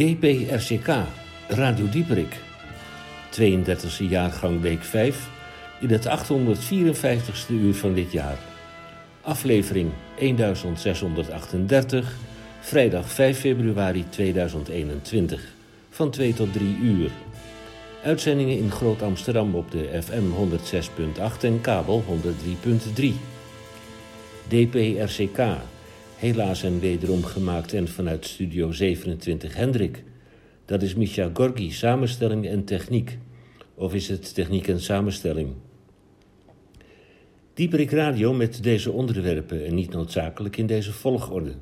DPRCK, Radio Dieperik. 32e jaargang week 5 in het 854ste uur van dit jaar. Aflevering 1638, vrijdag 5 februari 2021, van 2 tot 3 uur. Uitzendingen in Groot Amsterdam op de FM 106.8 en kabel 103.3. DPRCK helaas en wederom gemaakt en vanuit Studio 27 Hendrik. Dat is Micha Gorgi, samenstelling en techniek. Of is het techniek en samenstelling? Dieperik Radio met deze onderwerpen en niet noodzakelijk in deze volgorde.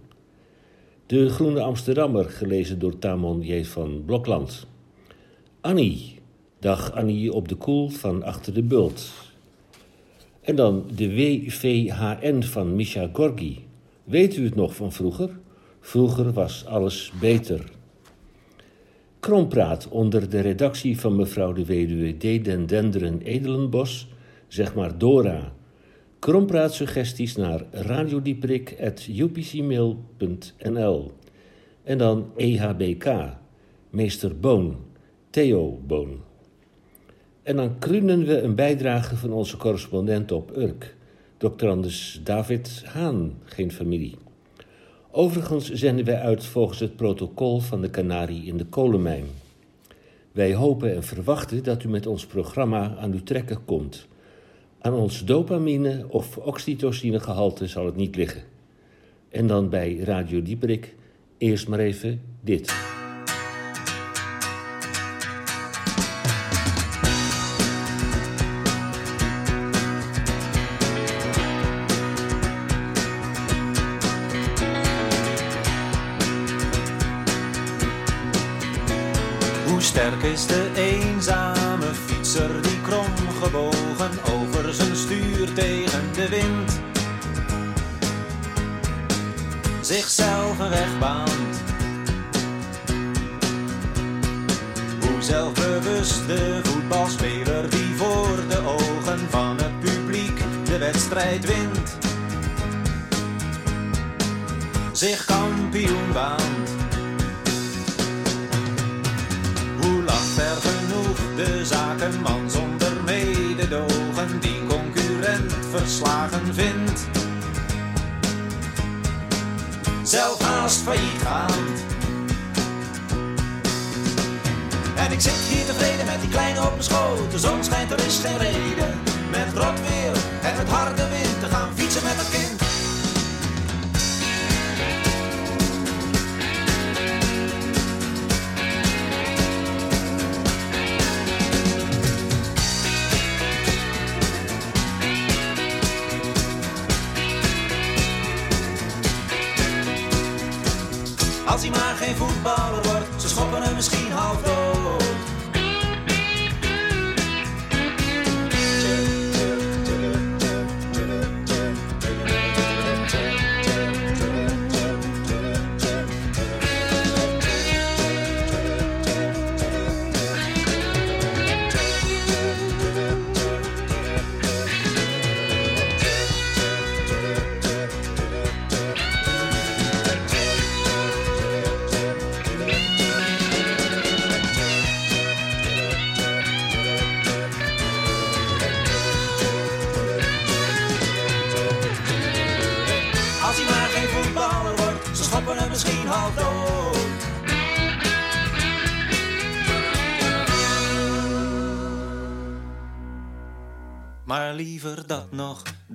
De Groene Amsterdammer, gelezen door Tamon J. van Blokland. Annie. Dag Annie op de koel van achter de bult. En dan de WVHN van Misha Gorgi. Weet u het nog van vroeger? Vroeger was alles beter. Krompraat onder de redactie van mevrouw de weduwe D. den Edelenbos, zeg maar Dora. Krompraatsuggesties naar radiodieprik.upcmail.nl En dan EHBK, meester Boon, Theo Boon. En dan krunen we een bijdrage van onze correspondent op Urk. Anders David Haan, geen familie. Overigens zenden wij uit volgens het protocol van de Canarie in de kolenmijn. Wij hopen en verwachten dat u met ons programma aan uw trekken komt. Aan ons dopamine of oxytocine gehalte zal het niet liggen. En dan bij Radio Dieperik eerst maar even dit. De eenzame fietser die kromgebogen over zijn stuur tegen de wind zichzelf een weg baant. Hoe zelfbewust de voetbalspeler die voor de ogen van het publiek de wedstrijd wint, zich kampioen baant. De zakenman zonder mededogen die concurrent verslagen vindt. Zelf haast failliet gaan. En ik zit hier tevreden met die kleine op mijn schoot. De zon schijnt, er is geen reden. Met rot weer en met harde wind te gaan fietsen met een kind.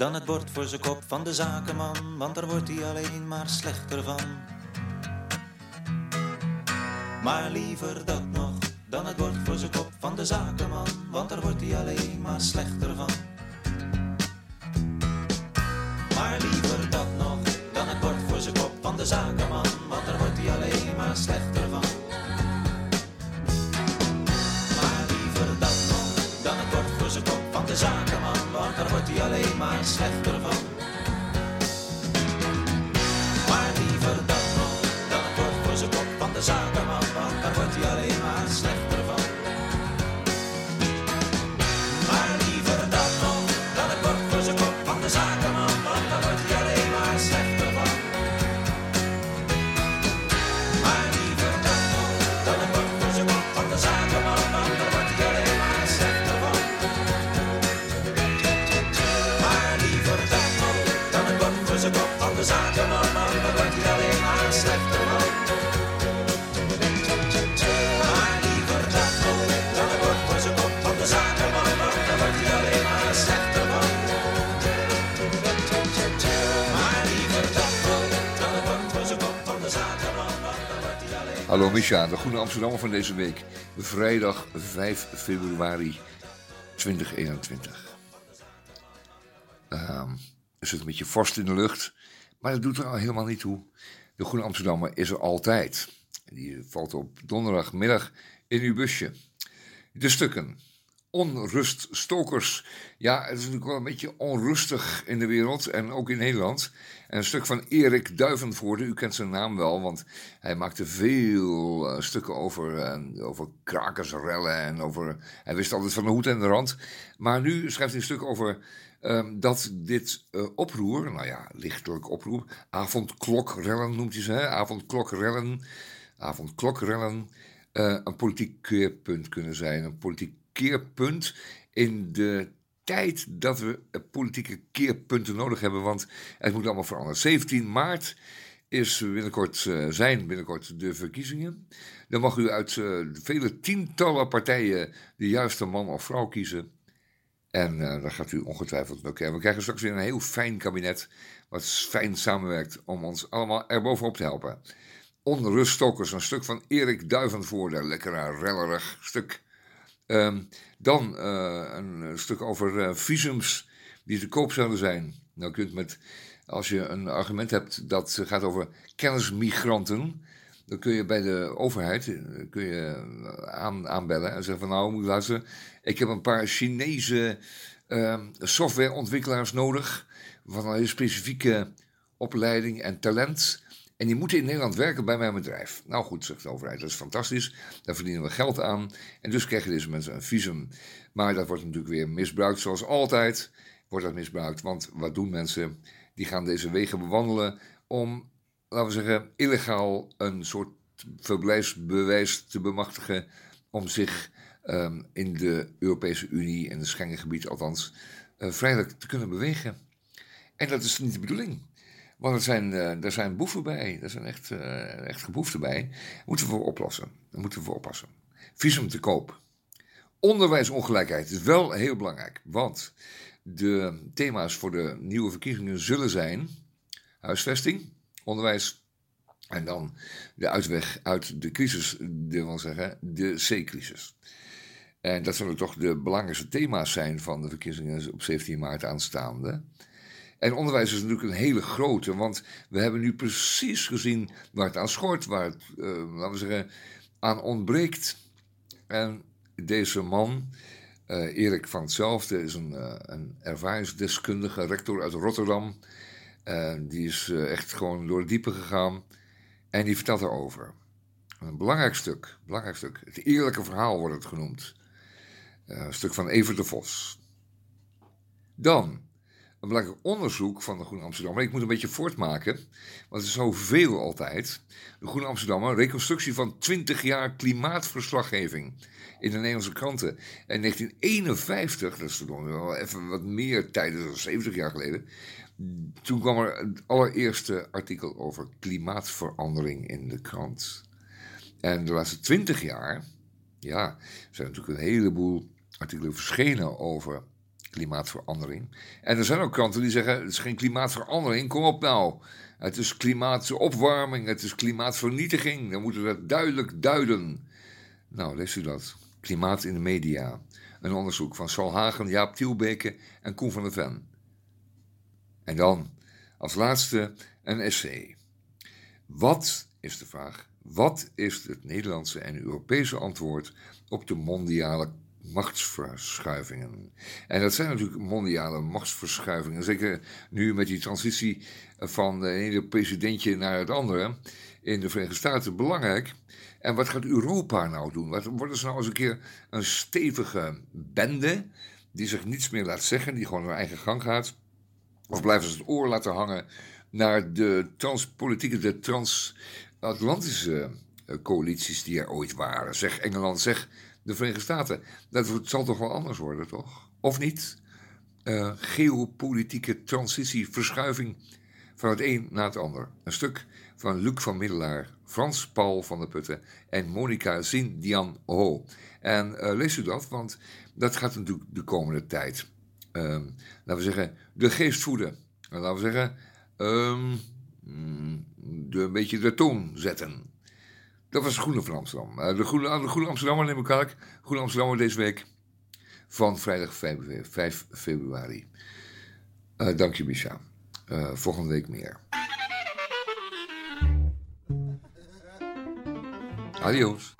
Dan het bord voor zijn kop van de zakenman, want daar wordt hij alleen maar slechter van. Maar liever dat nog dan het bord voor zijn kop van de zakenman, want daar wordt hij alleen maar slechter van. Maar liever dat nog dan het bord voor zijn kop van de zakenman, want daar wordt hij alleen maar slechter van. Alleen maar slechter van. Hallo Misha, de Groene Amsterdammer van deze week. Vrijdag 5 februari 2021. Ehm, er zit een beetje vorst in de lucht, maar dat doet er al helemaal niet toe. De Groene Amsterdammer is er altijd. Die valt op donderdagmiddag in uw busje. De stukken. Onruststokers. Ja, het is natuurlijk wel een beetje onrustig in de wereld en ook in Nederland. En een stuk van Erik Duivenvoorde, u kent zijn naam wel, want hij maakte veel eh, stukken over, eh, over krakersrellen en over... Hij wist altijd van de hoed en de rand. Maar nu schrijft hij een stuk over ehm, dat dit eh, oproer, nou ja, lichtelijk oproer, avondklokrellen noemt hij ze, hè? avondklokrellen, avondklokrellen, een politiek keerpunt kunnen zijn. Een politiek keerpunt in de tijd dat we eh, politieke keerpunten nodig hebben, want het moet allemaal veranderen. 17 maart is binnenkort, eh, zijn binnenkort de verkiezingen. Dan mag u uit eh, vele tientallen partijen de juiste man of vrouw kiezen. En uh, dan gaat u ongetwijfeld ook. We krijgen straks weer een heel fijn kabinet. Wat fijn samenwerkt om ons allemaal erbovenop te helpen. Onruststokers, een stuk van Erik Duivenvoorde. Lekker rellerig stuk. Um, dan uh, een stuk over uh, visums die te koop zouden zijn. Nou kunt met, als je een argument hebt dat gaat over kennismigranten, dan kun je bij de overheid kun je aan, aanbellen en zeggen van nou moet luisteren, ik heb een paar Chinese uh, softwareontwikkelaars nodig van een specifieke opleiding en talent. En die moeten in Nederland werken bij mijn bedrijf. Nou goed, zegt de overheid, dat is fantastisch. Daar verdienen we geld aan. En dus krijgen deze mensen een visum. Maar dat wordt natuurlijk weer misbruikt, zoals altijd wordt dat misbruikt. Want wat doen mensen? Die gaan deze wegen bewandelen om, laten we zeggen, illegaal een soort verblijfsbewijs te bemachtigen. Om zich um, in de Europese Unie, in het Schengengebied althans, uh, vrijelijk te kunnen bewegen. En dat is niet de bedoeling. Want er zijn, uh, er zijn boeven bij, er zijn echt, uh, echt geboeften bij. Daar moeten we voor oplossen. Moeten we voor oppassen. Visum te koop. Onderwijsongelijkheid is wel heel belangrijk. Want de thema's voor de nieuwe verkiezingen zullen zijn huisvesting, onderwijs en dan de uitweg uit de crisis, de, wil zeggen, de C-crisis. En dat zullen toch de belangrijkste thema's zijn van de verkiezingen op 17 maart aanstaande. En onderwijs is natuurlijk een hele grote, want we hebben nu precies gezien waar het aan schort, waar het, uh, laten we zeggen, aan ontbreekt. En deze man, uh, Erik van hetzelfde, is een, uh, een ervaringsdeskundige, rector uit Rotterdam. Die is echt gewoon door het diepe gegaan en die vertelt erover. Een belangrijk stuk, belangrijk stuk. Het eerlijke verhaal wordt het genoemd. een stuk van Evert de Vos. Dan een belangrijk onderzoek van de Groene Amsterdammer. Ik moet een beetje voortmaken, want het is zoveel altijd. De Groene Amsterdammer, reconstructie van 20 jaar klimaatverslaggeving in de Nederlandse kranten. En 1951, dat is toch wel even wat meer tijd, is 70 jaar geleden. Toen kwam er het allereerste artikel over klimaatverandering in de krant. En de laatste twintig jaar, ja, zijn natuurlijk een heleboel artikelen verschenen over klimaatverandering. En er zijn ook kranten die zeggen: het is geen klimaatverandering, kom op nou. Het is klimaatopwarming, het is klimaatvernietiging. Dan moeten we dat duidelijk duiden. Nou, leest u dat. Klimaat in de media. Een onderzoek van Sal Hagen, Jaap Tielbeke en Koen van der Ven. En dan, als laatste, een essay. Wat is de vraag? Wat is het Nederlandse en Europese antwoord op de mondiale machtsverschuivingen. En dat zijn natuurlijk mondiale machtsverschuivingen. Zeker nu met die transitie van de ene presidentje naar het andere in de Verenigde Staten belangrijk. En wat gaat Europa nou doen? Wat, worden ze nou eens een keer een stevige bende die zich niets meer laat zeggen, die gewoon haar eigen gang gaat? Of blijven ze het oor laten hangen naar de transpolitieke, de transatlantische eh, coalities die er ooit waren? Zeg Engeland, zeg de Verenigde Staten. Dat zal toch wel anders worden, toch? Of niet? Uh, geopolitieke transitie, verschuiving van het een naar het ander. Een stuk van Luc van Middelaar, Frans Paul van der Putten en Monica Zindian Ho. En uh, lees u dat, want dat gaat natuurlijk de komende tijd, uh, laten we zeggen, de geest voeden. laten we zeggen, um, de, een beetje de toon zetten. Dat was Groene van Amsterdam. Uh, de, Groene, de Groene Amsterdammer neem ik kwalijk. Groene Amsterdammer deze week van vrijdag 5 februari. Uh, dank je, Misha. Uh, volgende week meer. Adios.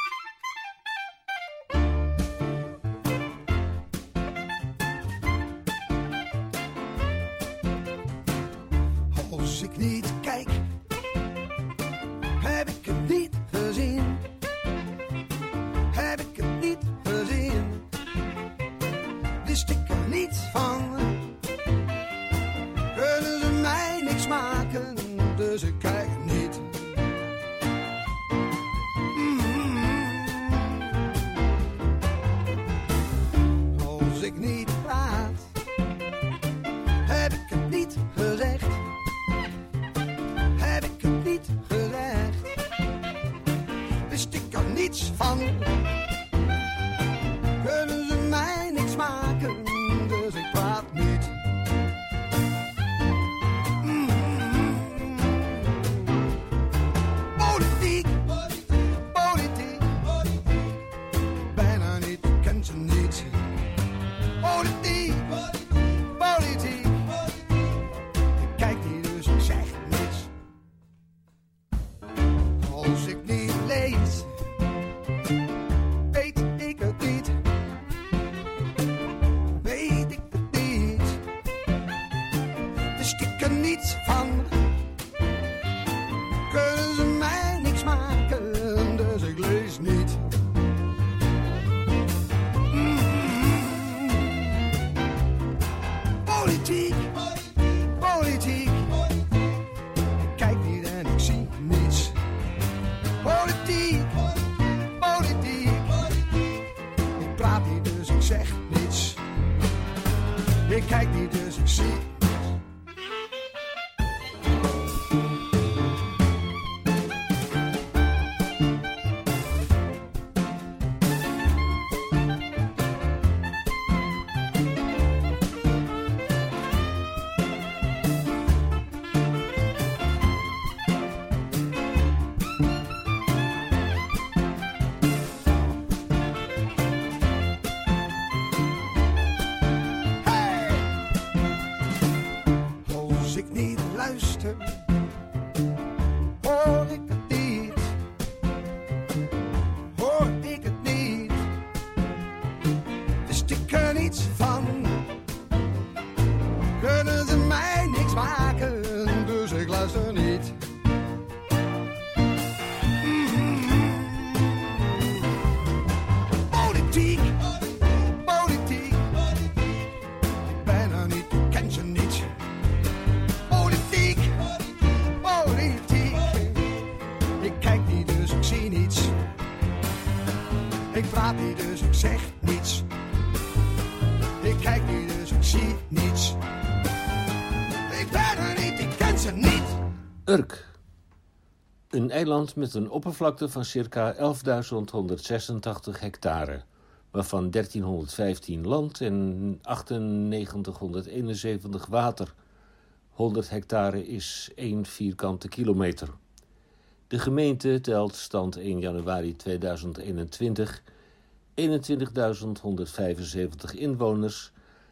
Zeg niets. Ik kijk niet, dus ik zie niets. Ik ben Urk. Een eiland met een oppervlakte van circa 11.186 hectare, waarvan 1315 land en 9871 water. 100 hectare is 1 vierkante kilometer. De gemeente telt stand 1 januari 2021 21.175 inwoners.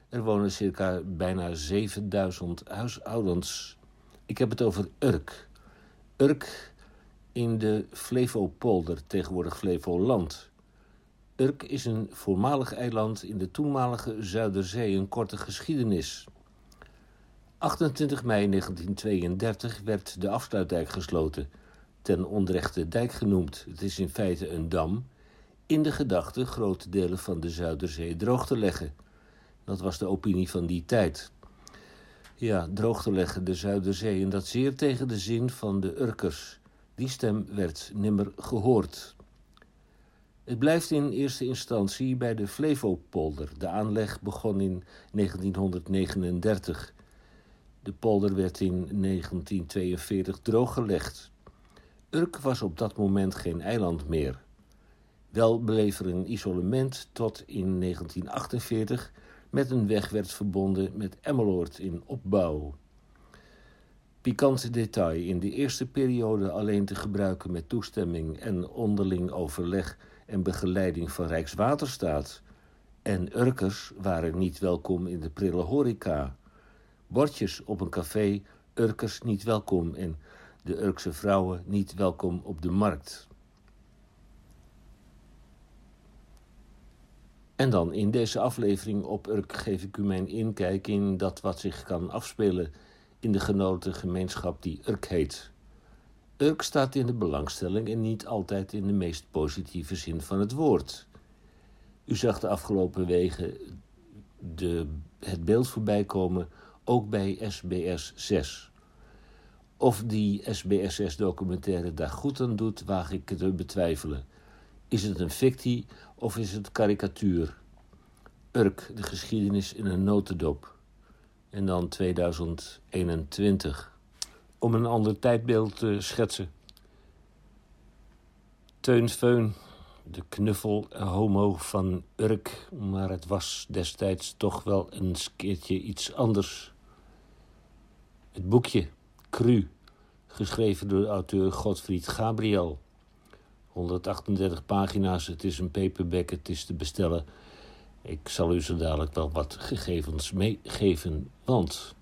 Er wonen circa bijna 7000 huishoudens. Ik heb het over Urk. Urk in de Flevopolder, tegenwoordig Flevoland. Urk is een voormalig eiland in de toenmalige Zuiderzee, een korte geschiedenis. 28 mei 1932 werd de afsluitdijk gesloten, ten onrechte dijk genoemd. Het is in feite een dam, in de gedachte grote delen van de Zuiderzee droog te leggen. Dat was de opinie van die tijd. Ja, droog te leggen de Zuiderzee en dat zeer tegen de zin van de Urkers. Die stem werd nimmer gehoord. Het blijft in eerste instantie bij de Flevopolder. De aanleg begon in 1939. De polder werd in 1942 drooggelegd. Urk was op dat moment geen eiland meer. Wel bleef er een isolement tot in 1948 met een weg werd verbonden met Emmeloord in opbouw. Pikant detail in de eerste periode alleen te gebruiken met toestemming en onderling overleg en begeleiding van Rijkswaterstaat. En Urkers waren niet welkom in de prille horeca. Bordjes op een café, Urkers niet welkom en de Urkse vrouwen niet welkom op de markt. En dan in deze aflevering op Urk geef ik u mijn inkijk in dat wat zich kan afspelen in de genoten gemeenschap die Urk heet. Urk staat in de belangstelling en niet altijd in de meest positieve zin van het woord. U zag de afgelopen weken de, het beeld voorbij komen, ook bij SBS 6. Of die SBS 6 documentaire daar goed aan doet, waag ik te betwijfelen. Is het een fictie of is het karikatuur? Urk, de geschiedenis in een notendop. En dan 2021. Om een ander tijdbeeld te schetsen. Teun Feun, de knuffel homo van Urk, maar het was destijds toch wel een keertje iets anders. Het boekje, Cru, geschreven door de auteur Godfried Gabriel. 138 pagina's, het is een paperback, het is te bestellen. Ik zal u zo dadelijk wel wat gegevens meegeven, want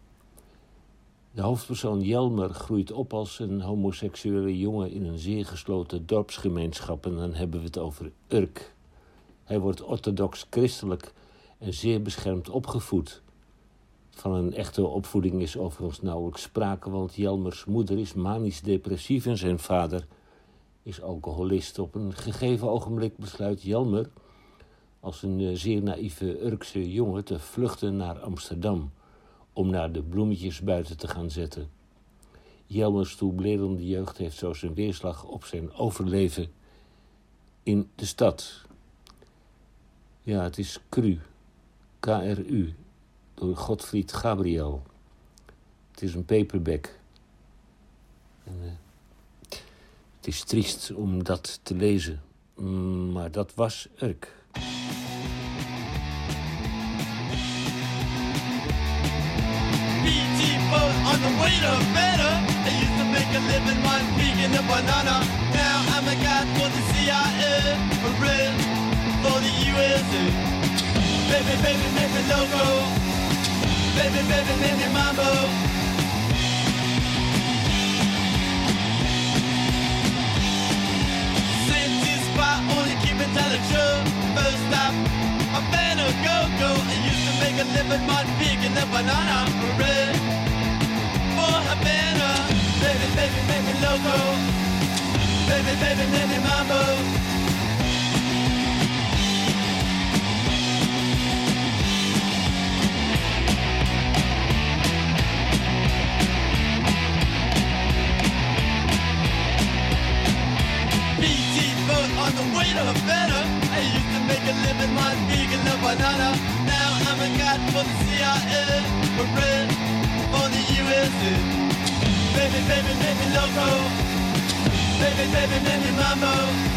de hoofdpersoon Jelmer groeit op als een homoseksuele jongen in een zeer gesloten dorpsgemeenschap en dan hebben we het over Urk. Hij wordt orthodox christelijk en zeer beschermd opgevoed. Van een echte opvoeding is overigens nauwelijks sprake, want Jelmers moeder is manisch depressief en zijn vader is alcoholist. Op een gegeven ogenblik besluit Jelmer als een eh, zeer naïeve Urkse jongen te vluchten naar Amsterdam om naar de bloemetjes buiten te gaan zetten. Jelmers toeblerende jeugd heeft zo zijn weerslag op zijn overleven in de stad. Ja, het is CRU, K-R-U, door Godfried Gabriel. Het is een paperback. En, uh, het is triest om dat te lezen, maar dat was Urk. on the way to better. I used to make a living one peeking the banana. Now I'm a guy for the CIA, a red for the USA. Baby, baby, me loco. Baby, baby, me mambo. Only keep it telling true. First stop, I better go, go. I used to make a living one peeking the banana. Red Havana. Baby, baby, make me loco. Baby, baby, make me mambo. On the way to Havana. I used to make a living on vegan the banana. Now I'm a god for the CIA. We're red for the USA. Baby, baby, me loco. Baby, baby, me mambo.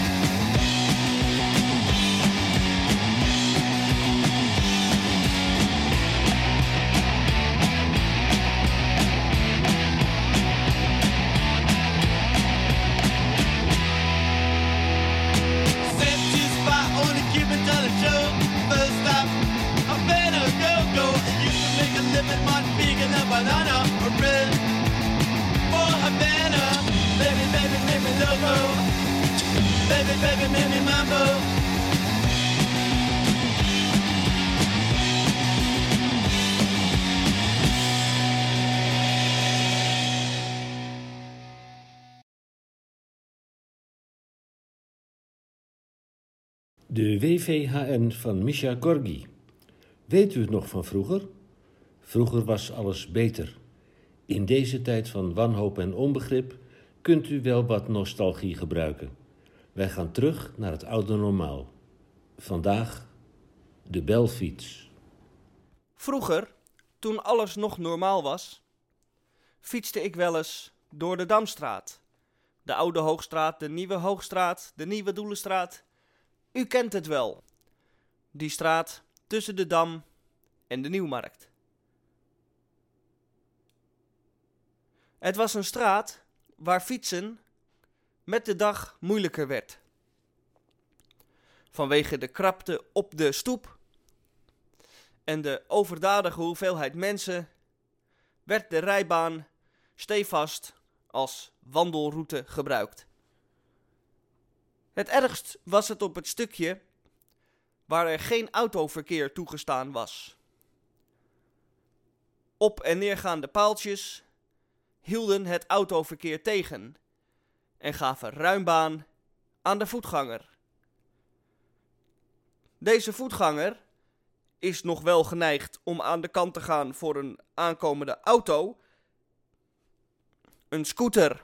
De WVHN van Misha Gorgi. Weet u het nog van vroeger? Vroeger was alles beter. In deze tijd van wanhoop en onbegrip kunt u wel wat nostalgie gebruiken. Wij gaan terug naar het oude normaal. Vandaag de belfiets. Vroeger, toen alles nog normaal was, fietste ik wel eens door de Damstraat. De oude Hoogstraat, de nieuwe Hoogstraat, de nieuwe Doelenstraat. U kent het wel. Die straat tussen de Dam en de Nieuwmarkt. Het was een straat waar fietsen met de dag moeilijker werd. Vanwege de krapte op de stoep en de overdadige hoeveelheid mensen werd de rijbaan stevast als wandelroute gebruikt. Het ergst was het op het stukje waar er geen autoverkeer toegestaan was. Op en neergaande paaltjes hielden het autoverkeer tegen en gaven ruim baan aan de voetganger. Deze voetganger is nog wel geneigd om aan de kant te gaan voor een aankomende auto. Een scooter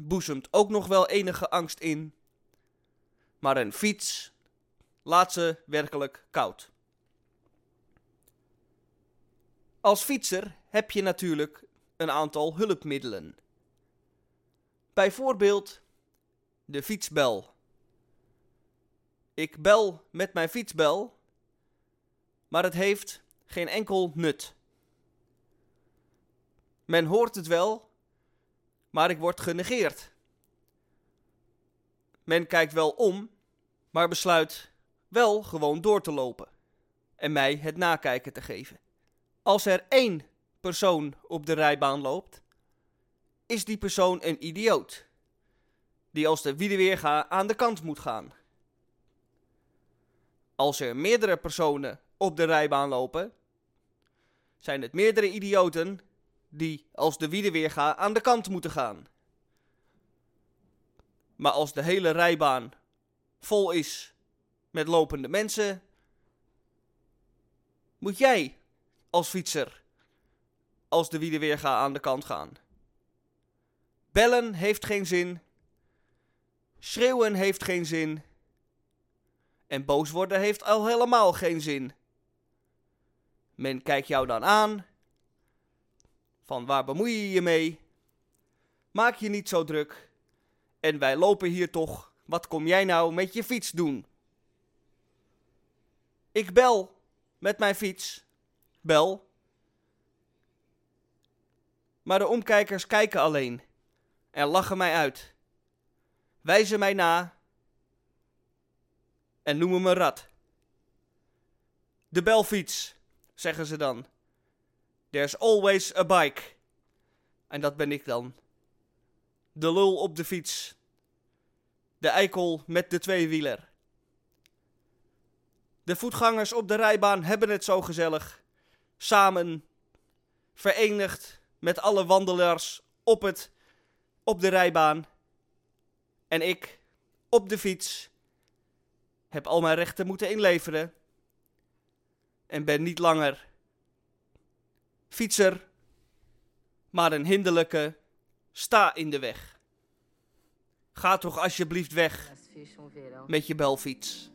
boezemt ook nog wel enige angst in. Maar een fiets laat ze werkelijk koud. Als fietser heb je natuurlijk een aantal hulpmiddelen. Bijvoorbeeld de fietsbel. Ik bel met mijn fietsbel maar het heeft geen enkel nut. Men hoort het wel, maar ik word genegeerd. Men kijkt wel om, maar besluit wel gewoon door te lopen en mij het nakijken te geven. Als er één persoon op de rijbaan loopt, is die persoon een idioot, die als de wielerweerga aan de kant moet gaan. Als er meerdere personen op de rijbaan lopen, zijn het meerdere idioten die als de wielerweerga aan de kant moeten gaan. Maar als de hele rijbaan vol is met lopende mensen, moet jij als fietser als de wielerweerga aan de kant gaan. Bellen heeft geen zin. Schreeuwen heeft geen zin. En boos worden heeft al helemaal geen zin. Men kijkt jou dan aan. Van waar bemoei je je mee? Maak je niet zo druk. En wij lopen hier toch. Wat kom jij nou met je fiets doen? Ik bel met mijn fiets. Bel. Maar de omkijkers kijken alleen en lachen mij uit. Wijzen mij na en noemen me rat. De belfiets, zeggen ze dan. There's always a bike. En dat ben ik dan. De lul op de fiets. De eikel met de tweewieler. De voetgangers op de rijbaan hebben het zo gezellig. Samen, verenigd met alle wandelaars op, het, op de rijbaan. En ik, op de fiets, heb al mijn rechten moeten inleveren. En ben niet langer fietser, maar een hinderlijke sta in de weg. Ga toch alsjeblieft weg met je belfiets.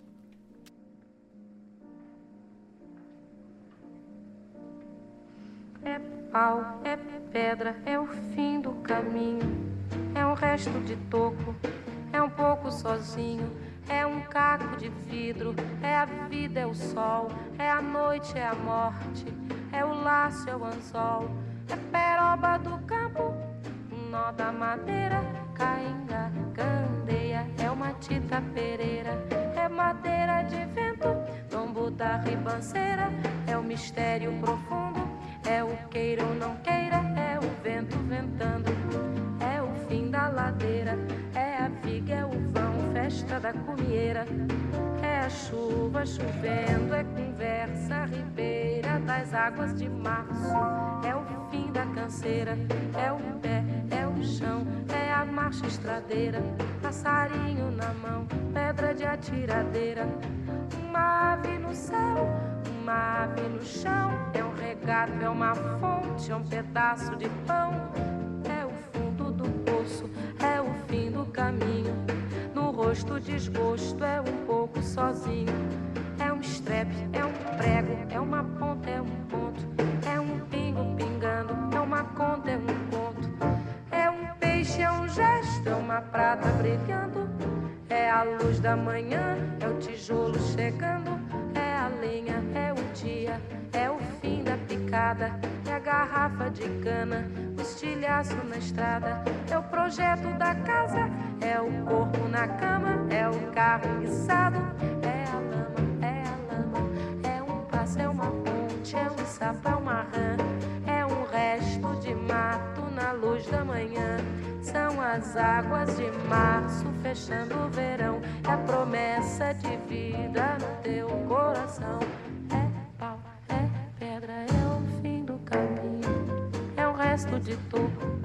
É pau, é pedra, é o fim do caminho. É um resto de toco, é um pouco sozinho. É um caco de vidro, é a vida, é o sol. É a noite, é a morte. É o laço, é o anzol. É peroba do um nó da madeira. Cainga, candeia, é uma tita pereira. É madeira de vento, tombo da ribanceira. É o mistério profundo, é o queira ou não queira. É o vento ventando, é o fim da ladeira. É a viga, é o vão, festa da cumieira. É a chuva chovendo, é conversa ribeira das águas de março. É o fim da canseira, é o pé, é o chão, é a marcha estradeira. Passarinho na mão, pedra de atiradeira. Uma ave no céu, uma ave no chão. É um regato, é uma fonte, é um pedaço de pão. É o fundo do poço, é o fim do caminho. No rosto desgosto, é um pouco sozinho. É um estrepe, é um prego, é uma ponta, é um ponto. É um pingo pingando, é uma conta, é um conto. É um peixe, é um gesto, é uma prata brilhando. É a luz da manhã, é o tijolo chegando. É a lenha, é o dia, é o fim da picada. É a garrafa de cana, o estilhaço na estrada. É o projeto da casa, é o corpo na cama. É o carro guiçado, é a lama, é uma ponte, é um sapo, é uma rã. É um resto de mato na luz da manhã. São as águas de março fechando o verão. É a promessa de vida no teu coração. É pau, é pedra, é o fim do caminho. É um resto de toco,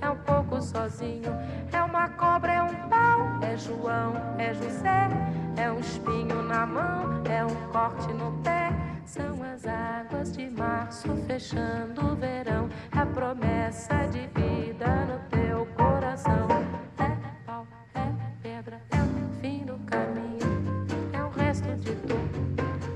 é um pouco sozinho. É uma cobra, é um pau, é João, é José. É um espinho na mão, é um corte no pé. São as águas de março fechando o verão. É a promessa de vida no teu coração. É pau, é pedra, é o fim do caminho. É um resto de toco,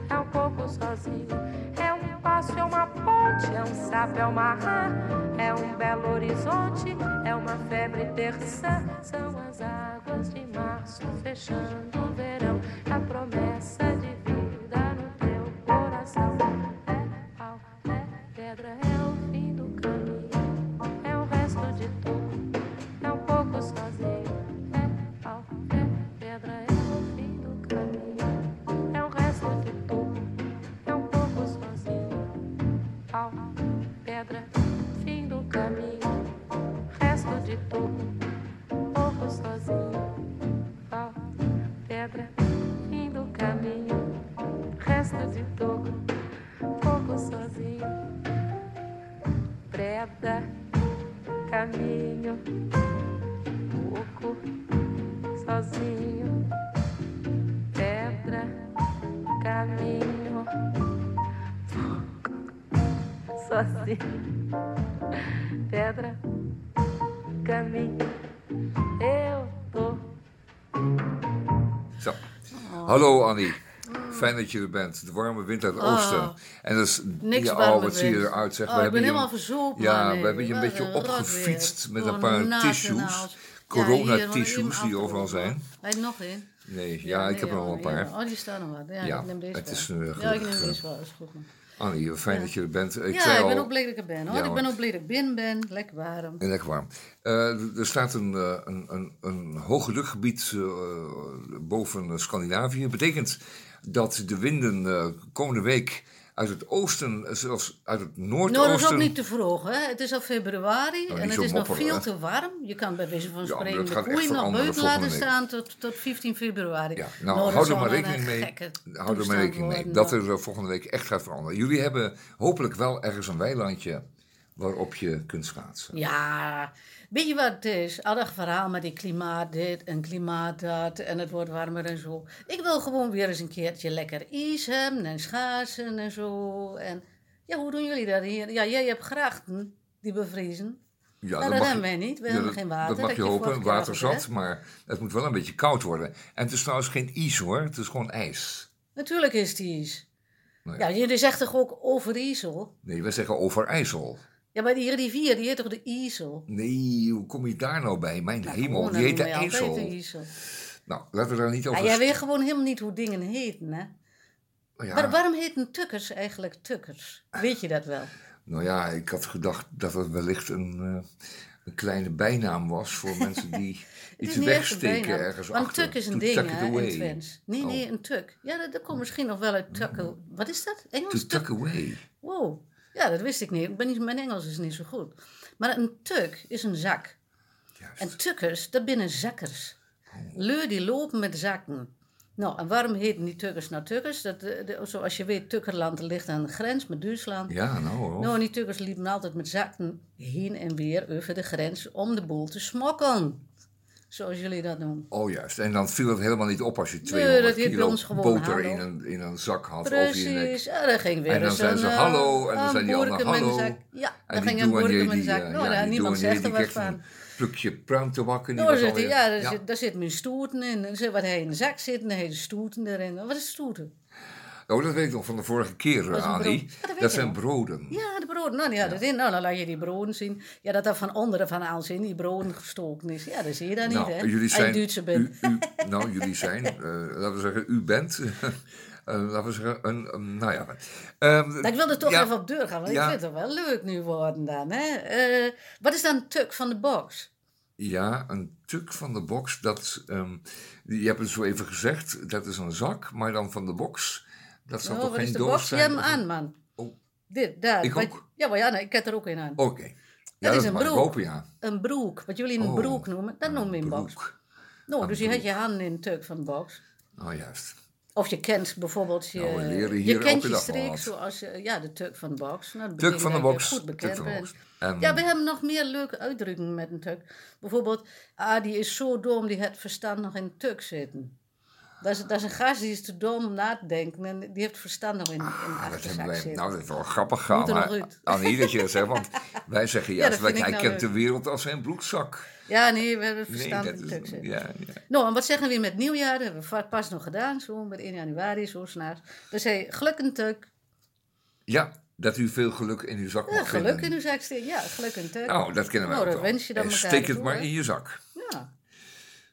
é um pouco sozinho. É um passo, é uma ponte, é um sapo, é uma rã. É um belo horizonte, é uma febre terça. São as águas de março fechando o verão. A promessa de Hallo Annie. Fijn dat je er bent. De warme wind uit het oosten. En dat is, Niks ja, oh, wat zie je eruit zeg. Oh, We ik ben hebben je- helemaal verzopen, Ja, nee. we hebben je een beetje opgefietst met een paar tissues. naast. Corona Ja, hier, tissues gewoon die overal zijn. Hij er nog in? Nee, ja, ik heb er nog een paar. Oh, die staan nog wat. Ja, ik neem deze het wel. is, eh, Ja, ik neem eh, deze wel. is goed. Annie, fijn dat je er bent. Ik ja, ik al, ben ook blij dat ik er ben. Hoor. Ja, ik ben ook blij dat ik binnen ben. Lekker warm. En lekker warm. Eh, er staat een, eh, een, een, een hoogdrukgebied eh, boven Scandinavië. Dat betekent dat de winden komende week uit het oosten, zelfs uit het Nou, dat is noordoosten... ook niet te vroeg. Hè? Het is al februari Nou, en het is nog veel hè? te warm. Je kan bij wijze van Ja, spreken dat de koeien nog buiten laten staan tot, tot 15 februari. Ja, nou, dat hou er maar rekening mee. Hou er maar rekening mee dat nou. er volgende week echt gaat veranderen. Jullie hebben hopelijk wel ergens een weilandje waarop je kunt schaatsen. Ja, weet je wat het is? Al dat verhaal met die klimaat dit en klimaat dat en het wordt warmer en zo. Ik wil gewoon weer eens een keertje lekker ijs hebben en schaatsen en zo. En ja, hoe doen jullie dat hier? Ja, jij hebt grachten die bevriezen. Ja, Nou, dat hebben wij niet. We hebben dat, geen water, Dat mag dat je hopen, waterzat, gezegd. maar het moet wel een beetje koud worden. En het is trouwens geen ijs hoor, het is gewoon ijs. Natuurlijk is het ijs. Nou ja. Ja, jullie zegt toch ook Overijssel? Nee, wij zeggen Overijssel. Ja, maar die rivier, die heet toch de IJssel? Nee, hoe kom je daar nou bij? Mijn hemel, Gewoon, die heet de IJssel. de IJssel. Nou, laten we daar niet over... Ja, jij weet gewoon helemaal niet hoe dingen heten, hè? Ja, Maar waarom heten tukkers eigenlijk tukkers? Weet je dat wel? Nou ja, ik had gedacht dat het wellicht een, eh, een kleine bijnaam was voor mensen die iets een wegsteken ergens Want achter. tuk is een To ding, tuck hè, in away. Twents. Nee, Oh. nee, een tuk. Ja, dat, dat komt misschien nog wel uit tukken. Wat is dat? Engels? To tuck away. Wow. Ja, dat wist ik niet. Ik ben niet. Mijn Engels is niet zo goed. Maar een tuk is een zak. Juist. En tukkers, dat binnen zakkers. Leur die lopen met zakken. Nou, en waarom heten die tukkers nou tukkers? Dat, eh, de- zoals je weet, Tukkerland ligt aan de grens met Duitsland. Ja, nou hoor. Nou, en die tukkers liepen altijd met zakken heen en weer over de grens om de boel te smokkelen. Zoals jullie dat doen. Oh juist, en dan viel het helemaal niet op als je Nee, 200 dat heeft bij kilo ons boter in een, in een zak had. Precies, ja, dan ging weer En dan een, ze eh, hallo, en dan zei die een hallo. Ja, En dan ging een boerke douanier met een die, zak. eh, Nou, ja, niemand zegt er wat van. plukje pruimtabak en die Nou, was alweer... ja, daar, Zit, daar zit mijn stoeten in. En wat hij in de zak zit, en de stoeten erin. Wat is stoeten? Oh, dat weet ik nog van de vorige keer, Dat Annie. Ja, dat dat zijn broden. Ja, de broden. Nou, had het in. Nou, dan laat je die broden zien. Ja, dat er van onderen van alles in die broden gestoken is. Ja, dat zie je dan Nou, niet, hè? jullie Als je zijn... Duitser bent. U, u- nou, jullie zijn, eh, laten we zeggen, u bent... eh, laten we zeggen, een... een- nou ja. Nou, ik wilde toch ja, even op deur gaan, want Ja. ik vind het wel leuk nu worden dan, hè? Eh, wat is dan een tuk van de box? Ja, een tuk van de box, dat... ehm, je hebt het zo even gezegd, dat is een zak, maar dan van de box... Dat zal Oh, toch geen doos box? Je zijn? hebt hem aan, man. Oh. Dit, daar. Ik Wat- ook? Ja, maar ja, nee, ik heb er ook een aan. Oké. Ja, Dat is een broek. ja. Een broek. Wat jullie een Oh, broek noemen, dat noemen we een box. Nou, Een dus je hebt je handen in tuk van de box. Oh, juist. Of je kent bijvoorbeeld je, Nou, je kent je streek zoals je, ja, de tuk van de box. Nou, Tuk van de box. Goed bekend box. En, Ja, we hebben nog meer leuke uitdrukkingen met een tuk. Bijvoorbeeld, ah, die is zo dom, die heeft verstand nog in tuk zitten. Dat is, dat is een gast die is te dom om na te denken en die heeft verstand nog in, in de Ah, dat zitten. nou, dat is wel grappig gaan. er uit. Annie, dat je dat zegt, want wij zeggen Ja, juist, dat wij- hij nou kent leuk. de wereld als zijn bloedzak. Ja, nee, we hebben verstand in is, ja, ja. Nou, en wat zeggen we met nieuwjaar? Dat hebben we pas nog gedaan, zo met 1 januari, zo s'nachts. Dus hij geluk een tuk. ja, dat u veel geluk in uw zak Ja, mag geluk vinden. in uw zak steken. Ja, geluk een tuk. Nou, dat kennen wij Nou, dat wens je dan En elkaar Steek het toe, maar hè? in je zak. Ja.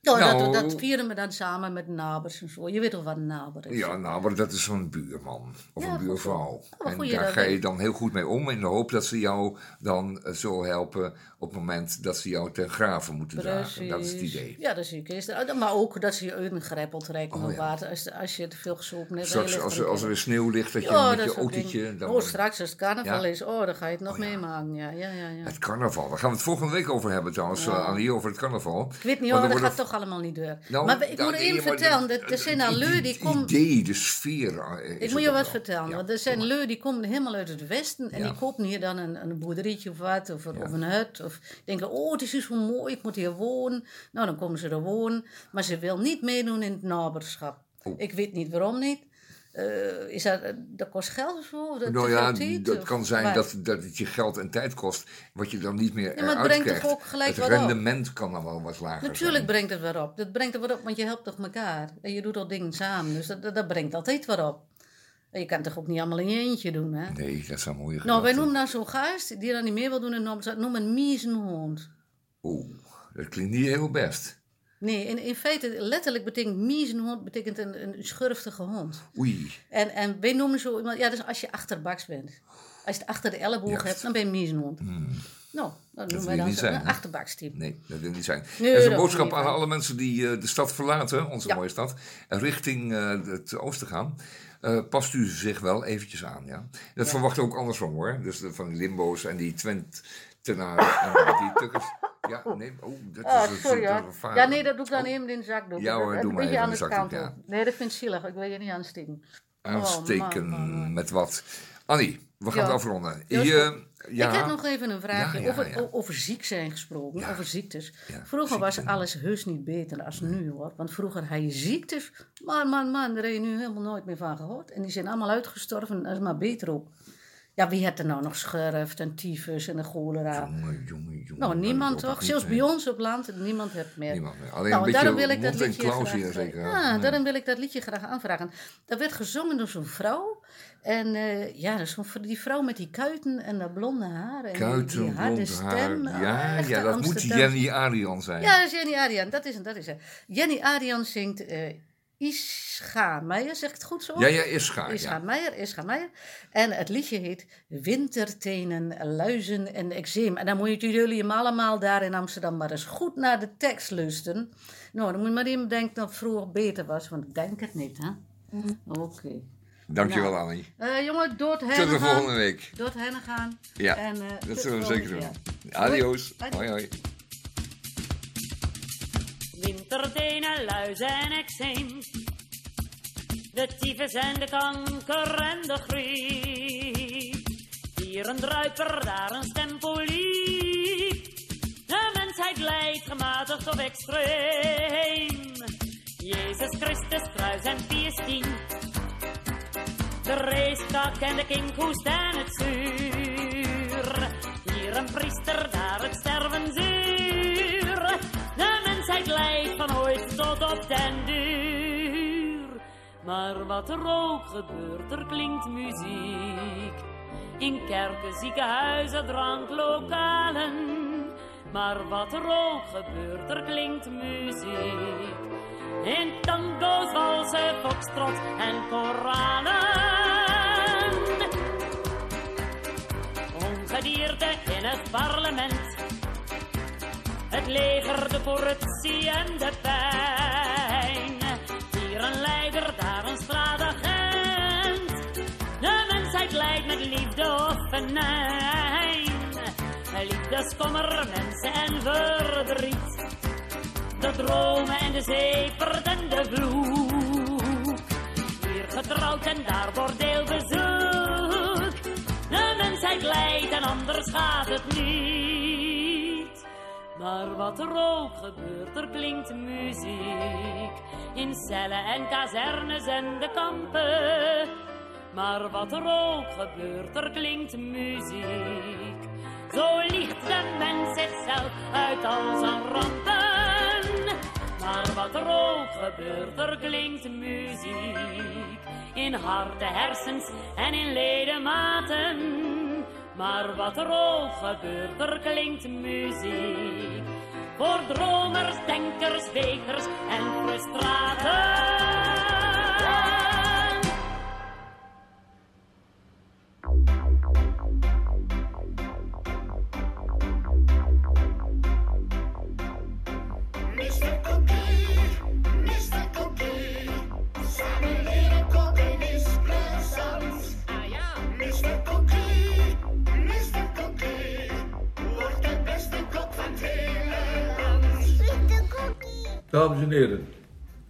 Nou, Nou- dat, dat vieren we dan samen met nabers en zo. Je weet toch wat een naber is? Ja, nou, maar dat is zo'n buurman of Ja, een buurvrouw. en daar ga je dan heel goed mee om in de hoop dat ze jou dan eh, zo helpen op het moment dat ze jou ten graven moeten dragen. Dat is het idee. Ja, dat is zeker. Is Maar ook dat ze je uit een greppel trekken Oh, ja. water. Als, als je te veel gesopen hebt. Straks als, er- als er weer sneeuw ligt, dat je Ja, met dat je autootje... Dan, Oh, straks als het carnaval Ja. is, oh, dan ga je het nog Oh, ja. meemaken. Ja, ja, ja, ja. Het carnaval, daar gaan we het volgende week over hebben trouwens, eh, Annie, over het carnaval. Ik weet niet hoor, dat gaat toch allemaal niet door. Nou, maar ik nou, moet even vertellen, dat- er zijn al die komen... idee, de sfeer eh, Ik moet je wat vertellen, want er zijn die komen helemaal uit het westen en die kopen hier dan een, een boerderietje of wat, of, of een hut. Of denken, oh het is hier zo mooi, ik moet hier wonen. Nou, dan komen ze er wonen, maar ze wil niet meedoen in het naberschap. Oh. Ik weet niet waarom niet. Eh, is dat, dat kost geld of dat Nou ja, tijd, dat kan zijn dat, dat het je geld en tijd kost, wat je dan niet meer maar het brengt toch ook gelijk het wat op? rendement kan dan wel wat lager Natuurlijk zijn. brengt het wat op. Dat brengt er wat op, want je helpt toch elkaar. En je doet al dingen samen, dus dat, dat, dat brengt altijd wat op. En je kan het toch ook niet allemaal in je eentje doen, hè? Nee, dat zijn mooie Nou, wij noemen nou zo'n gast die dan niet meer wil doen in Noord, noemen een miezenhond. Oeh, dat klinkt niet heel best. Nee, in, in feite, letterlijk betekent miezenhond betekent een, een schurftige hond. Oei, En, en wij noemen zo iemand, ja, dus als je achterbaks bent. Als je het achter de elleboog Juist. hebt, dan ben je een miezenhond. Nou, dan noemen wil wij je dan niet zijn, een hè? achterbakstype. nee, dat wil niet zijn. Nee, en dat boodschap aan alle mensen die eh, de stad verlaten, onze Ja. mooie stad, en richting eh, het oosten gaan. eh, past u zich wel eventjes aan, ja. Dat verwacht ook andersom, hoor. Dus de- van die limbo's en die Twentenaren en die tukkers. Ja, nee, oh, dat is, Oh, sorry dat is. Ja, nee, dat doe ik dan Oh, even in de zak. Doe. ik. Ja hoor, doe maar even aan de de zak kant doen, ja. op. Nee, dat vind ik zielig. Ik wil je niet aansteken. Aansteken Oh, man, man, met wat. Annie, we gaan Ja. het afronden. Je, ja, Ik heb nog even een vraagje Ja, over, over ziek zijn gesproken, over ziektes. Vroeger was alles heus niet beter als nu hoor. Want vroeger had je ziektes, man, man, man, daar heb je nu helemaal nooit meer van gehoord. En die zijn allemaal uitgestorven, dat is maar beter ook. Ja, wie had er nou nog schurft en tyfus en de cholera? Jongen, jongen, jongen. Nou, niemand toch? Zelfs bij ons op land, niemand heeft meer. Niemand meer. Alleen Nou, een beetje daarom wil ik dat liedje graag, hier zeker. Ja, daarom wil ik dat liedje graag aanvragen. Dat werd gezongen door zo'n vrouw. En eh, ja, dus die vrouw met die kuiten en dat blonde haar. En die- Kuiten, die harde blond haar. stem. Oh, Ja, ja, dat moet. Jenny Arian zijn. Ja, dat is Jenny Arian. Dat is het, dat is. Jenny Arian zingt eh Ischa Meijer, zeg ik het goed zo? Ja, ja, is gaar. Ischa Ja. Meijer, Ischa Meijer. En het liedje heet Wintertenen, Luizen en Eczeem. En dan moet je jullie hem allemaal daar in Amsterdam maar eens goed naar de tekst luisteren. Nou, dan moet je maar iemand denken dat het vroeger beter was, want ik denk het niet, hè? Oké. Dankjewel, Nou. Annie. Eh, jongen, door het Tot de volgende week. Door het hennen gaan. Ja, En, eh, dat zullen we zeker doen. jaar. Adios. Hoi. Hoi, hoi. Wintertenen, luizen en eczeem. De tyfus en de kanker en de griep. Hier een druiper, daar een stempoliep. De mensheid leidt gematigd of extreem. Jezus Christus, kruis en X. De racekak en de kinkhoest en het zuur. Hier een priester, daar het sterven zuur. Mensheid leidt van ooit tot op den duur. Maar wat er ook gebeurt, er klinkt muziek. In kerken, ziekenhuizen, dranklokalen. Maar wat er ook gebeurt, er klinkt muziek. In tango's, walsen, foxtrot en koralen. Ongedierte in het parlement. Het leger, de politie en de pijn. Hier een leider, daar een straatagent. De mensheid leidt met liefde of venijn. Liefdeskommer, mensen en verdriet. De dromen en de zeepert en de vloek. Hier getrouwd en daar bordeelbezoek. De mensheid leidt en anders gaat het niet. Maar wat er ook gebeurt, er klinkt muziek. In cellen en kazernes en de kampen. Maar wat er ook gebeurt, er klinkt muziek. Zo liegt de mens zichzelf uit al zijn rampen. Maar wat er ook gebeurt, er klinkt muziek. In harte hersens en in ledematen. Maar wat er ook gebeurt, er klinkt muziek. Voor dromers, denkers, wekers en frustraten. Dames en heren,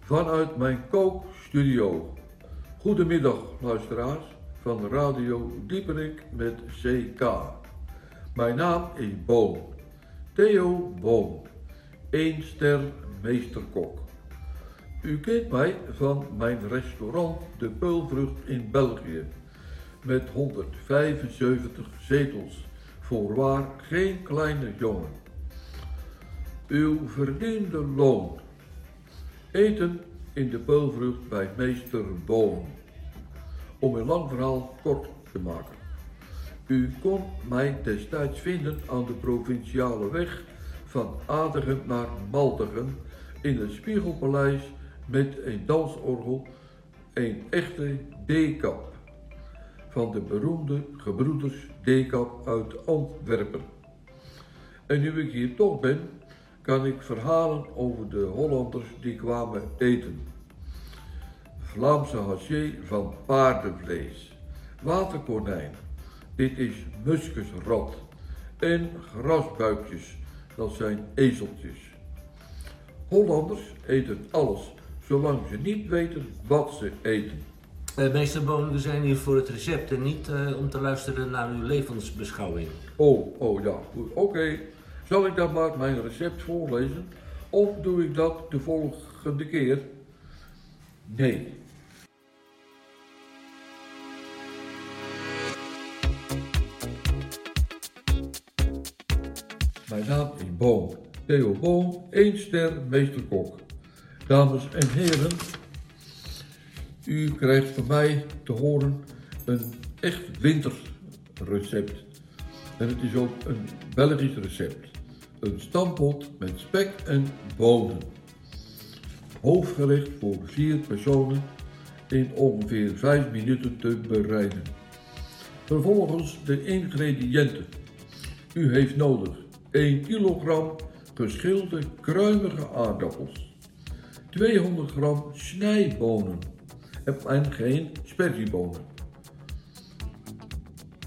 vanuit mijn kookstudio. Goedemiddag luisteraars van Radio Dieperik met CK. Mijn naam is Boom. Theo Boom. Eén ster meesterkok. U kent mij van mijn restaurant De Peulvrucht in België. Met 175 zetels. Voorwaar geen kleine jongen. Uw verdiende loon. Eten in de peulvrucht bij meester Boom. Om een lang verhaal kort te maken. U kon mij destijds vinden aan de provinciale weg van Adegem naar Maldegem in het Spiegelpaleis met een dansorgel, een echte D-kap van de beroemde gebroeders D-kap uit Antwerpen. En nu ik hier toch ben, kan ik verhalen over de Hollanders die kwamen eten. Vlaamse haché van paardenvlees, waterkonijn, dit is muskusrat en grasbuikjes, dat zijn ezeltjes. Hollanders eten alles, zolang ze niet weten wat ze eten. Eh, meester Boon, we zijn hier voor het recept en niet eh, om te luisteren naar uw levensbeschouwing. Oh, oh ja. Oké. Zal ik dan maar mijn recept voorlezen? Of doe ik dat de volgende keer? Nee. Mijn naam is Boom. Theo Boom, 1 ster meesterkok. Dames en heren, u krijgt van mij te horen een echt winterrecept. En het is ook een Belgisch recept. Een stampot met spek en bonen. Hoofdgerecht voor vier personen in ongeveer 5 minuten te bereiden. Vervolgens de ingrediënten. U heeft nodig 1 kilogram geschilde kruimige aardappels, 200 gram snijbonen en geen sperziebonen,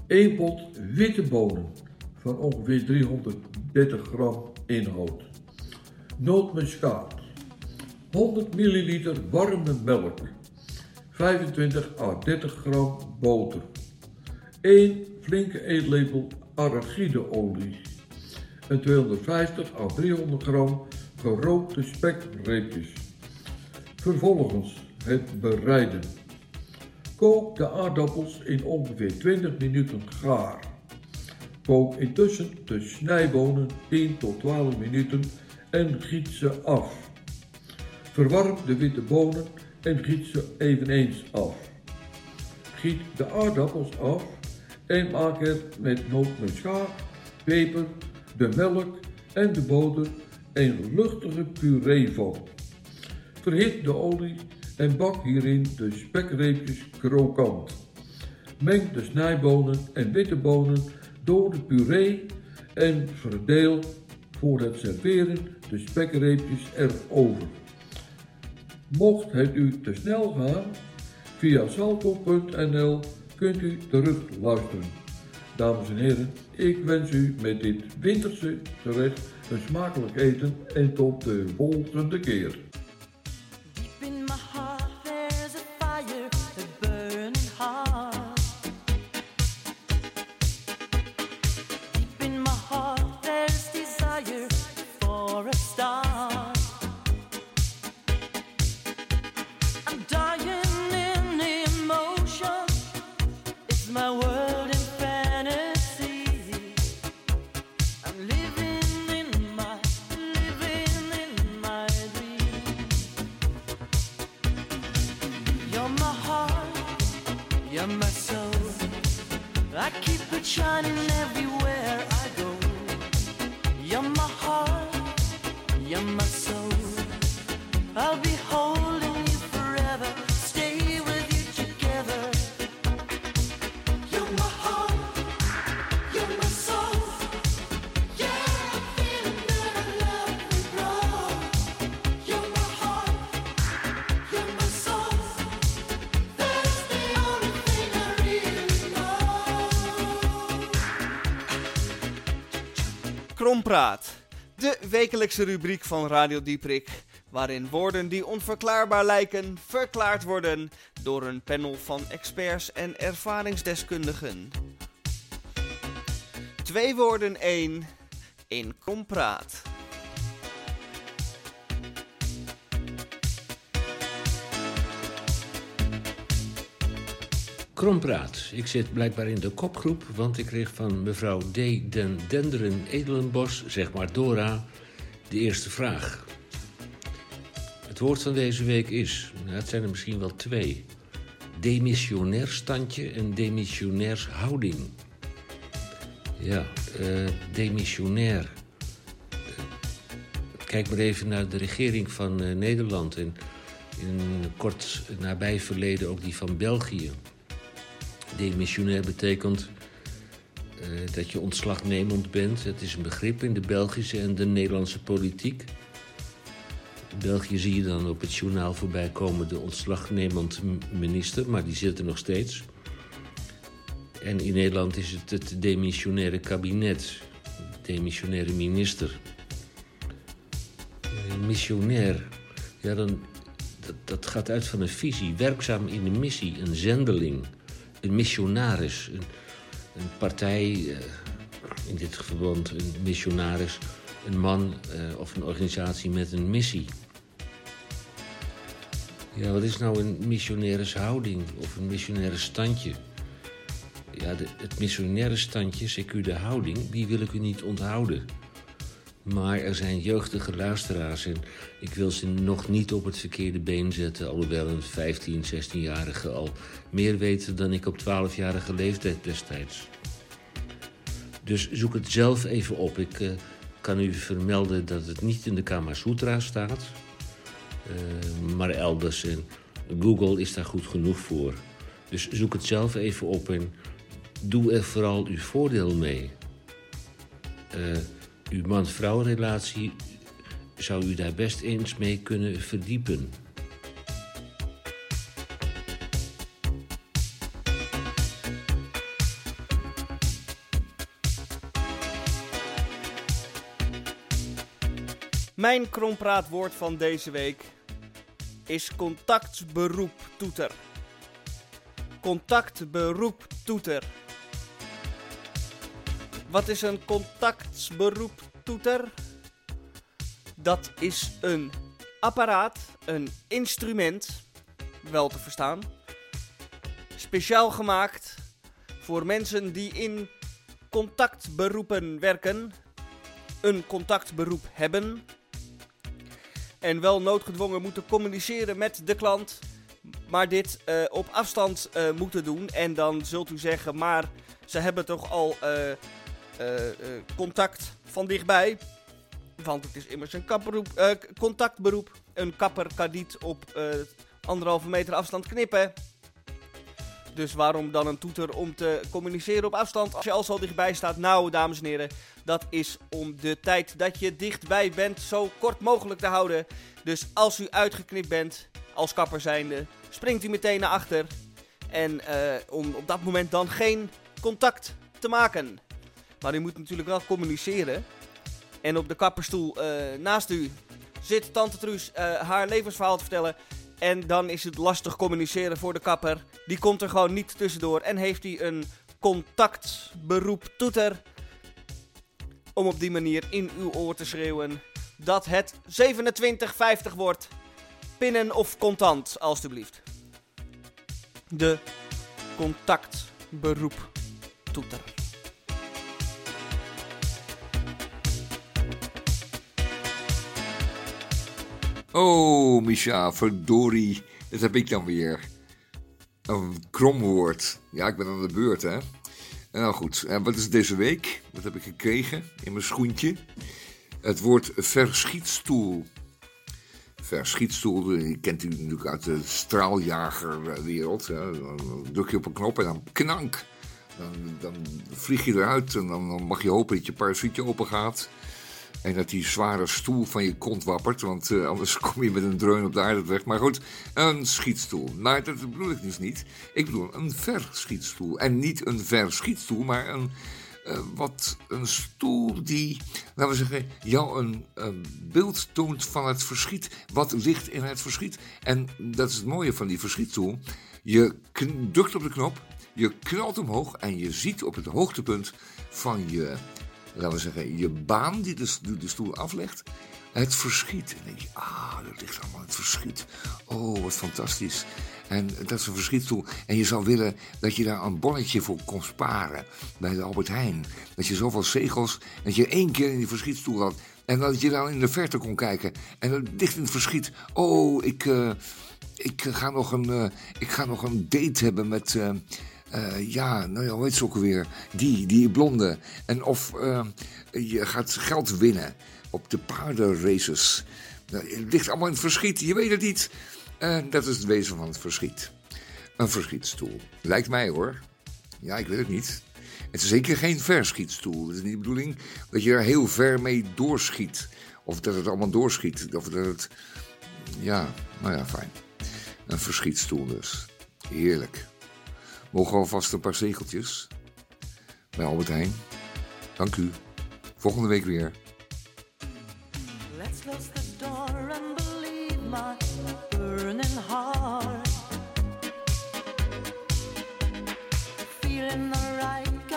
1 pot witte bonen van ongeveer 330 gram inhoud, nootmuskaat, 100 milliliter warme melk, 25 à 30 gram boter, 1 flinke eetlepel arachideolie en 250 à 300 gram gerookte spekreepjes. Vervolgens het bereiden. Kook de aardappels in ongeveer 20 minuten gaar. Kook intussen de snijbonen 10 tot 12 minuten en giet ze af. Verwarm de witte bonen en giet ze eveneens af. Giet de aardappels af en maak er met nootmuskaat, peper, de melk en de boter een luchtige puree van. Verhit de olie en bak hierin de spekreepjes krokant. Meng de snijbonen en witte bonen de puree en verdeel voor het serveren de spekreepjes erover. Mocht het u te snel gaan, via salto.nl kunt u terug luisteren. Dames en heren, ik wens u met dit winterse gerecht een smakelijk eten en tot de volgende keer. Shining in every wekelijkse rubriek van Radio Dieprik. Waarin woorden die onverklaarbaar lijken, verklaard worden door een panel van experts en ervaringsdeskundigen. Twee woorden één in Krompraat. Krompraat. Ik zit blijkbaar in de kopgroep, want ik kreeg van mevrouw D. den Denderen Edelenbos, zeg maar Dora, de eerste vraag. Het woord van deze week is, nou, het zijn er misschien wel twee, demissionair standje en demissionairs houding. Ja, eh demissionair. Kijk maar even naar de regering van eh, Nederland en in kort nabij verleden ook die van België. Demissionair betekent eh, dat je ontslagnemend bent. Het is een begrip in de Belgische en de Nederlandse politiek. In België zie je dan op het journaal voorbij komen de ontslagnemend minister, maar die zit er nog steeds. En in Nederland is het het demissionaire kabinet, de demissionaire minister. Een missionair, ja, dan, dat, dat gaat uit van een visie, werkzaam in de missie, een zendeling, een missionaris, een, een partij, eh, in dit verband een missionaris, een man eh, of een organisatie met een missie. Ja, wat is nou een missionaires houding of een missionaire standje? Ja, het missionaire standje, CQ de houding, die wil ik u niet onthouden. Maar er zijn jeugdige luisteraars en ik wil ze nog niet op het verkeerde been zetten, alhoewel een 15, 16-jarige al meer weet dan ik op 12-jarige leeftijd destijds. Dus zoek het zelf even op. Ik eh, kan u vermelden dat het niet in de Kama Sutra staat, eh, maar elders. En Google is daar goed genoeg voor. Dus zoek het zelf even op en doe er vooral uw voordeel mee. Eh, uw man-vrouw relatie zou u daar best eens mee kunnen verdiepen. Mijn krompraatwoord van deze week is contactberoep toeter. Contactberoep toeter. Wat is een contactberoep toeter? Dat is een apparaat, een instrument, wel te verstaan, speciaal gemaakt voor mensen die in contactberoepen werken, een contactberoep hebben en wel noodgedwongen moeten communiceren met de klant, maar dit eh, op afstand eh, moeten doen. En dan zult u zeggen, maar ze hebben toch al eh, contact van dichtbij. Want het is immers een eh, contactberoep. Een kapper kan niet op eh, anderhalve meter afstand knippen. Dus waarom dan een toeter om te communiceren op afstand als je al zo dichtbij staat? Nou, dames en heren, dat is om de tijd dat je dichtbij bent zo kort mogelijk te houden. Dus als u uitgeknipt bent, als kapper zijnde, springt u meteen naar achter. En eh, om op dat moment dan geen contact te maken. Maar u moet natuurlijk wel communiceren. En op de kapperstoel eh, naast u zit tante Truus eh, haar levensverhaal te vertellen. En dan is het lastig communiceren voor de kapper. Die komt er gewoon niet tussendoor. En heeft hij een contactberoep toeter. Om op die manier in uw oor te schreeuwen dat het 27,50 wordt. Pinnen of contant, alstublieft. De contactberoep toeter. Oh, Misha, verdorie. Dat heb ik dan weer. Een kromwoord. Ja, ik ben aan de beurt, hè. Nou goed, en wat is deze week? Wat heb ik gekregen in mijn schoentje? Het woord verschietstoel. Verschietstoel, die kent u natuurlijk uit de straaljagerwereld. hè. Dan druk je op een knop en dan knank. Dan, dan vlieg je eruit en dan, dan mag je hopen dat je parachute open gaat. En dat die zware stoel van je kont wappert, want eh, anders kom je met een dreun op de aarde terecht. Maar goed, een schietstoel. Maar dat bedoel ik dus niet. Ik bedoel een verschietstoel. En niet een verschietstoel, maar een, eh, wat, een stoel die, laten we zeggen, jou een, een beeld toont van het verschiet. Wat ligt in het verschiet. En dat is het mooie van die verschietstoel. Je drukt op de knop, je knalt omhoog en je ziet op het hoogtepunt van je laten we zeggen, je baan die de, de stoel aflegt, het verschiet. En dan denk je, ah, dat ligt allemaal het verschiet. Oh, wat fantastisch. En dat is een verschietstoel. En je zou willen dat je daar een bonnetje voor kon sparen bij de Albert Heijn. Dat je zoveel zegels, dat je één keer in die verschietstoel had. En dat je dan in de verte kon kijken. En dat ligt in het verschiet. Oh, ik, eh, ik, ga, nog een, eh, ik ga nog een date hebben met... eh, eh, ja, nou ja, hoe heet ze ook alweer? Die, die blonde. En of eh, je gaat geld winnen op de paardenraces. Nou, het ligt allemaal in het verschiet, je weet het niet. En dat is het wezen van het verschiet. Een verschietstoel. Lijkt mij hoor. Ja, ik weet het niet. Het is zeker geen verschietstoel. Het is niet de bedoeling dat je er heel ver mee doorschiet. Of dat het allemaal doorschiet. Of dat het... Ja, nou ja, fijn. Een verschietstoel dus. Heerlijk. Mogen alvast een paar zegeltjes? Bij Albert Heijn. Dank u. Volgende week weer. Let's close the door and believe my burning heart. Feeling the right,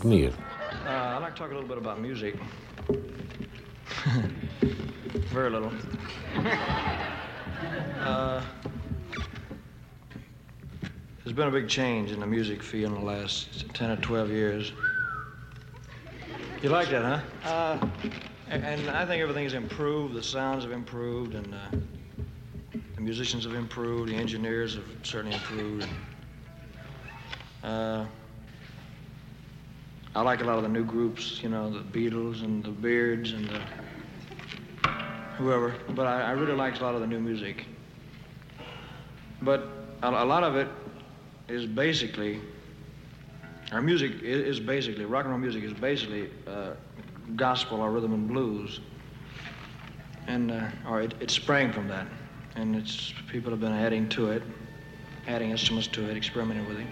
Volgende week. Uh, I'd like to talk a little bit about music. Very little. uh, there's been a big change in the music field in the last 10 or 12 years. You like that, huh? Uh, and, and I think everything's improved. The sounds have improved, and uh, the musicians have improved. The engineers have certainly improved. Uh, I like a lot of the new groups, you know, the Beatles and the Beards and the whoever. But I, I really like a lot of the new music. But a, a lot of it is basically, our music i- is, basically, rock and roll music is basically uh, gospel or rhythm and blues. And, uh, or it, it sprang from that. And it's, people have been adding to it, adding instruments to it, experimenting with it.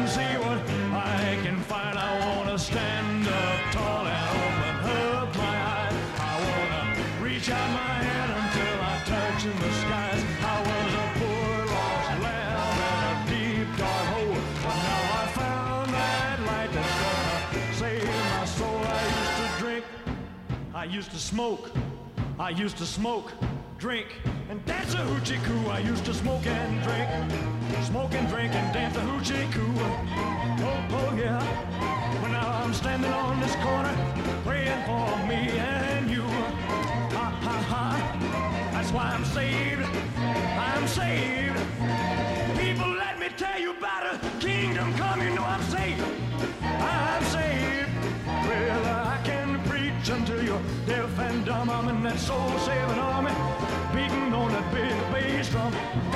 And see what I can find. I wanna stand up tall and open up my eyes. I wanna reach out my hand until I touch in the skies. I was a poor lost lamb in a deep dark hole, but now I found that light that's gonna save my soul. I used to drink, I used to smoke, I used to smoke, drink, and dance a hoochie coo. I used to smoke and drink, smoke and drink and dance a hoochie coo. Oh, oh yeah. But now I'm standing on this corner, praying for me and you. Ha ha ha. That's why I'm saved. I'm saved. People, let me tell you about a kingdom come. You know I'm saved. I'm saved. Well, I can preach until you're deaf and dumb. I'm in that soul saving army, beating on that big bass drum.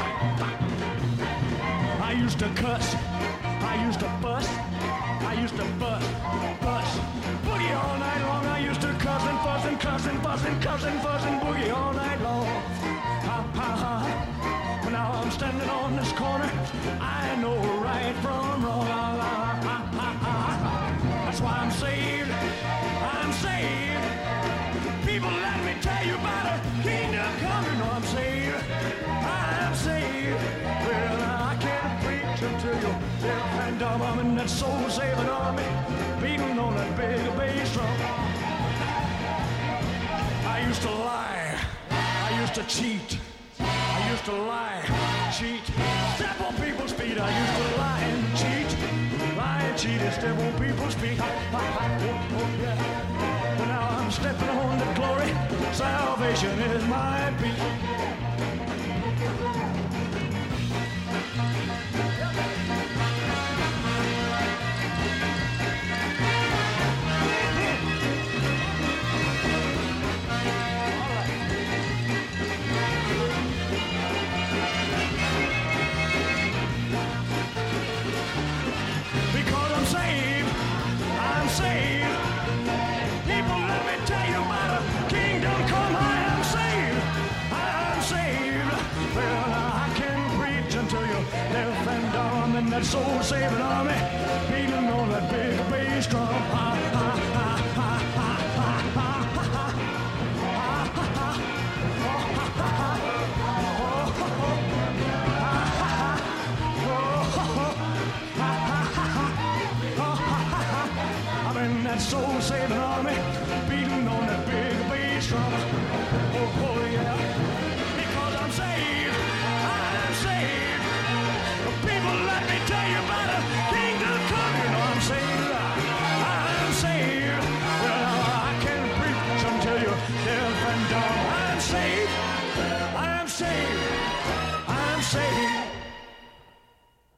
Used to cuss. I used to fuss. I used to bust, bust, boogie all night long. I used to cuss and fuss and cuss and fuss and cuss and fuss and boogie all night long. Ha ha ha. But now I'm standing on this corner. I know right from wrong. La, la, ha, ha, ha. That's why I'm saved. I'm saved. People, let I'm in that soul saving army, beating on that big bass drum. I used to lie. I used to cheat. I used to lie, cheat, step on people's feet. I used to lie and cheat, lie and cheat and step on people's feet. But now I'm stepping on the glory. Salvation is my beat. that soul saving army, beating on that big bass drum. Ha, ha. That soul saving army beating on that big bass drum.